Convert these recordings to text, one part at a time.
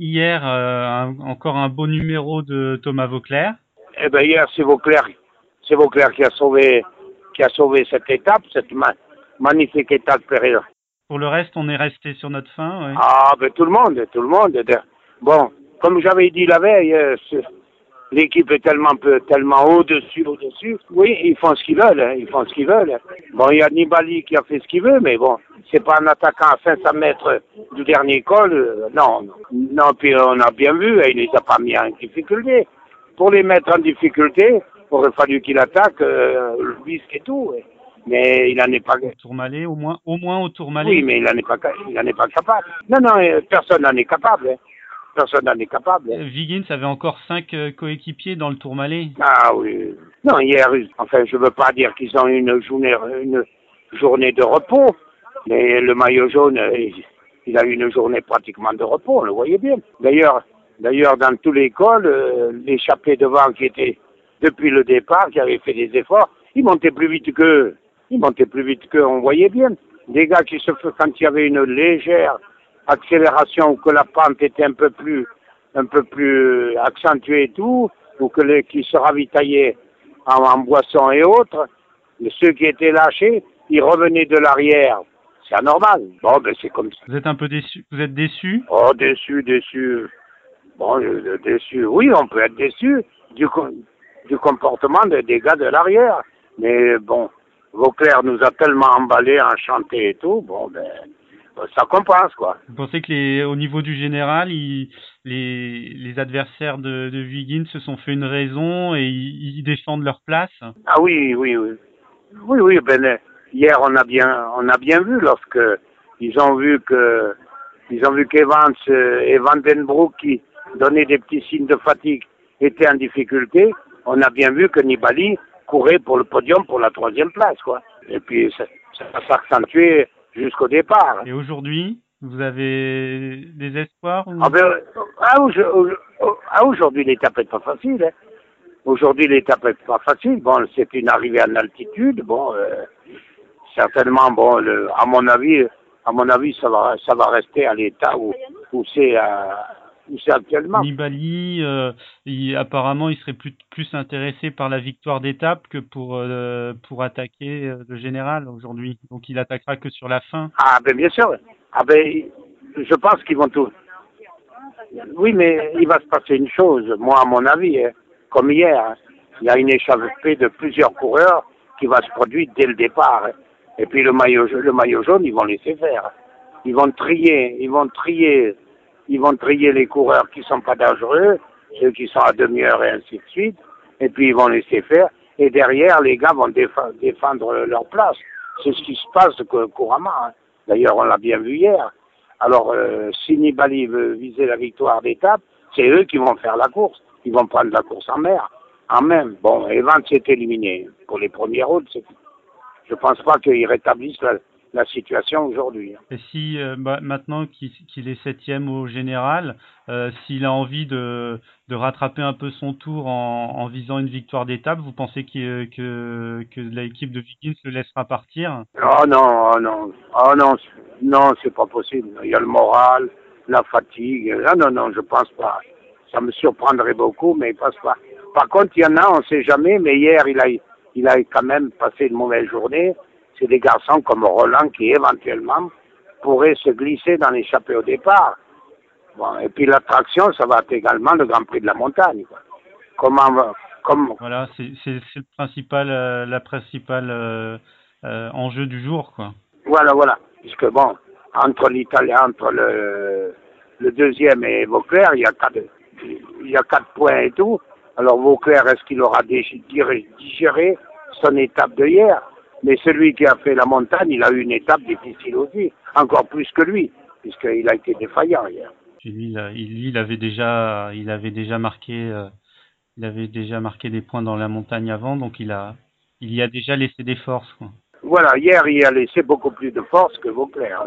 hier euh, encore un beau numéro de Thomas Vauclair. Eh ben hier c'est Vauclair, c'est Vauclair qui a sauvé qui a sauvé cette étape, cette magnifique étape période. Pour le reste, on est resté sur notre fin. Ouais. Ah ben tout le monde, tout le monde. Bon, comme j'avais dit la veille, euh, l'équipe est tellement peu, tellement au-dessus, au-dessus. Oui, ils font ce qu'ils veulent, hein, ils font ce qu'ils veulent. Bon, il y a Nibali qui a fait ce qu'il veut, mais bon, c'est pas un attaquant à 500 mètres du dernier col. Euh, non, non, puis on a bien vu, il les a pas mis en difficulté. Pour les mettre en difficulté, il aurait fallu qu'il attaque euh, le bisque et tout. Mais il n'en est pas. Au Tourmalet, au moins, au moins au Tourmalet. Oui, mais il n'en est pas, il en est pas capable. Non, non, euh, personne n'en est capable. Hein personne n'en est capable. Hein. Wiggins avait encore cinq euh, coéquipiers dans le Tourmalet. Ah oui. Non, hier, enfin, je veux pas dire qu'ils ont une journée, une journée de repos, mais le maillot jaune, euh, il a eu une journée pratiquement de repos, on le voyait bien. D'ailleurs, d'ailleurs, dans tous les cols, euh, l'échappé devant qui était depuis le départ, qui avait fait des efforts, il montait plus vite qu'eux. Il montait plus vite qu'eux, on voyait bien. Des gars qui se quand il y avait une légère accélération ou que la pente était un peu plus, un peu plus accentuée et tout, ou que les, qui se ravitaillaient en, en boisson et autres, mais ceux qui étaient lâchés, ils revenaient de l'arrière. C'est anormal. Bon, ben c'est comme ça. Vous êtes un peu déçu. Vous êtes déçu? Oh, déçu, déçu. Bon, déçu. Oui, on peut être déçu du, du comportement des gars de l'arrière. Mais bon, Vauclair nous a tellement emballés, enchantés et tout. Bon, ben, ça compense quoi. Vous pensez que les, au niveau du général, les, les adversaires de, de Wiggins se sont fait une raison et ils, défendent leur place? Ah oui, oui, oui, oui, oui. Ben hier on a bien, on a bien vu lorsque ils ont vu que ils ont vu qu'Evans et Vandenbroek qui donnaient des petits signes de fatigue étaient en difficulté. On a bien vu que Nibali courait pour le podium pour la troisième place quoi. Et puis ça, ça s'accentuer jusqu'au départ. Et aujourd'hui, vous avez des espoirs Ah, ben, ah, ah aujourd'hui, l'étape n'est pas facile. Hein. Aujourd'hui, l'étape n'est pas facile. Bon, c'est une arrivée en altitude. Bon, euh, certainement, bon, le, à mon avis, à mon avis, ça va, ça va rester à l'état où, où c'est actuellement. Nibali, euh, apparemment, il serait plus, plus intéressé par la victoire d'étape que pour, euh, pour attaquer euh, le général aujourd'hui. Donc il attaquera que sur la fin. Ah ben bien sûr. Ah ben, je pense qu'ils vont tout. Oui, mais il va se passer une chose, moi à mon avis, hein, comme hier, hein. il y a une échappée de plusieurs coureurs qui va se produire dès le départ. Hein. Et puis le maillot, le maillot jaune, ils vont laisser faire. Ils vont trier, ils vont trier ils vont trier les coureurs qui sont pas dangereux, ceux qui sont à demi-heure et ainsi de suite, et puis ils vont laisser faire, et derrière, les gars vont défendre, leur place. C'est ce qui se passe couramment. Hein. D'ailleurs, on l'a bien vu hier. Alors, euh, si Nibali veut viser la victoire d'étape, c'est eux qui vont faire la course. Ils vont prendre la course en mer, en même. Bon, Evans est éliminé pour les premières routes. Je pense pas qu'ils rétablissent la, la situation aujourd'hui. Et si euh, bah, maintenant qu'il est septième au général, euh, s'il a envie de, de, rattraper un peu son tour en, en visant une victoire d'étape, vous pensez que, que, que l'équipe de Vikings le laissera partir? Oh non, oh non, oh non, non, c'est pas possible. Il y a le moral, la fatigue. Ah non, non, je pense pas. Ça me surprendrait beaucoup, mais il passe pas. Par contre, il y en a, on ne sait jamais, mais hier, il a, il a quand même passé une mauvaise journée c'est des garçons comme Roland qui éventuellement pourraient se glisser dans l'échappée au départ. Bon, et puis l'attraction, ça va être également le Grand Prix de la montagne. Quoi. Comment, comme... Voilà, c'est le principal, euh, la principale euh, euh, enjeu du jour, quoi. Voilà, voilà. Puisque bon, entre l'Italien, entre le, le deuxième et Vauclair, il y a quatre, il y a quatre points et tout. Alors Vauclair, est-ce qu'il aura digéré son étape de hier? Mais celui qui a fait la montagne, il a eu une étape difficile aussi, encore plus que lui, puisqu'il a été défaillant hier. Lui, il, avait déjà, il avait déjà marqué, euh, il avait déjà marqué des points dans la montagne avant, donc il a, il y a déjà laissé des forces. Quoi. Voilà, hier il a laissé beaucoup plus de force que Vauclair.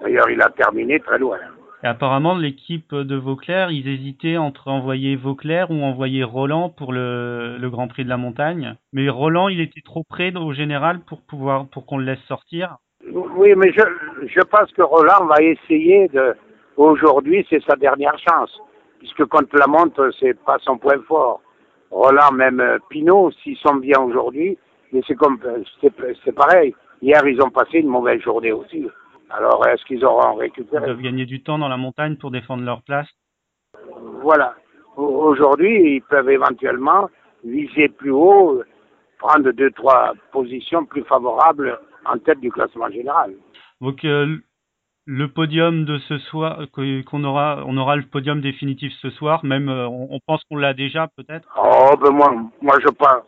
D'ailleurs, il a terminé très loin. Apparemment, l'équipe de Vauclair, ils hésitaient entre envoyer Vauclair ou envoyer Roland pour le, Grand Prix de la montagne. Mais Roland, il était trop près au général pour pouvoir pour qu'on le laisse sortir. Oui, mais je, je pense que Roland va essayer de, aujourd'hui, c'est sa dernière chance. Puisque contre la montre, c'est pas son point fort. Roland, même euh, Pinot, s'ils sont bien aujourd'hui, mais c'est comme, euh, c'est pareil. Hier, ils ont passé une mauvaise journée aussi. Alors, est-ce qu'ils auront récupéré Ils doivent gagner du temps dans la montagne pour défendre leur place. Voilà. Aujourd'hui, ils peuvent éventuellement viser plus haut, prendre deux, trois positions plus favorables en tête du classement général. Donc, euh, le podium de ce soir, qu'on aura, on aura le podium définitif ce soir, même euh, on, pense qu'on l'a déjà peut-être Oh, ben moi, moi je pense,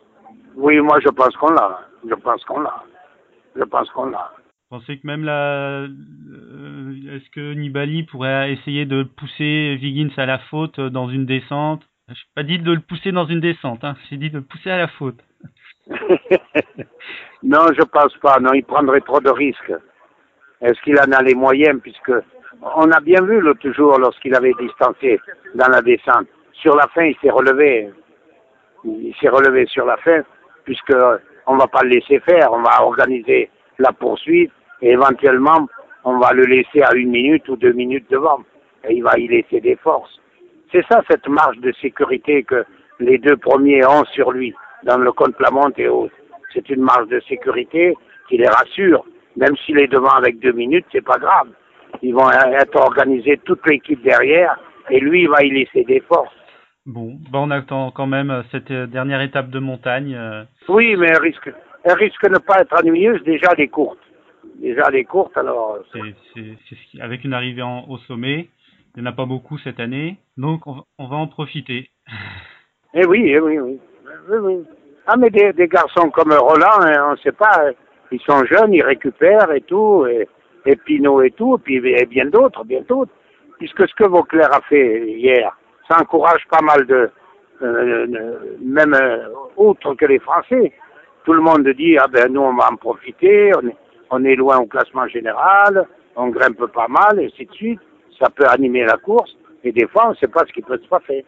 oui, moi je pense qu'on l'a, je pense qu'on l'a, je pense qu'on l'a. Pensez que même la, euh, est-ce que Nibali pourrait essayer de pousser Viggins à la faute dans une descente? Je n'ai pas dit de le pousser dans une descente, hein, j'ai dit de le pousser à la faute. non, je pense pas, non, il prendrait trop de risques. Est-ce qu'il en a les moyens? Puisque on a bien vu l'autre jour lorsqu'il avait distancé dans la descente. Sur la fin, il s'est relevé. Il s'est relevé sur la fin puisque on va pas le laisser faire. On va organiser la poursuite et éventuellement on va le laisser à une minute ou deux minutes devant et il va y laisser des forces. C'est ça cette marge de sécurité que les deux premiers ont sur lui dans le compte la monte et autres. C'est une marge de sécurité qui les rassure même s'il est devant avec deux minutes, c'est pas grave. Ils vont être organisés toute l'équipe derrière et lui, il va y laisser des forces. Bon, ben on attend quand même euh, cette euh, dernière étape de montagne. Euh. Oui, mais elle risque, elle risque de ne pas être ennuyeuse. Déjà, elle est courte. Déjà, elle est courte, alors. C'est, avec une arrivée au sommet. Il n'y en a pas beaucoup cette année, donc on, va en profiter. Eh oui, eh oui, oui, oui, oui. Ah, mais des, des garçons comme Roland, hein, on ne sait pas. Ils sont jeunes, ils récupèrent et tout, et, et Pinot et tout, et puis et bien d'autres, bien d'autres. Puisque ce que Vauclair a fait hier, ça encourage pas mal de, euh, même euh, autres que les Français. Tout le monde dit, ah ben nous on va en profiter, on est, on est loin au classement général, on grimpe pas mal, et ainsi de suite. Ça peut animer la course, et des fois on ne sait pas ce qui peut se passer.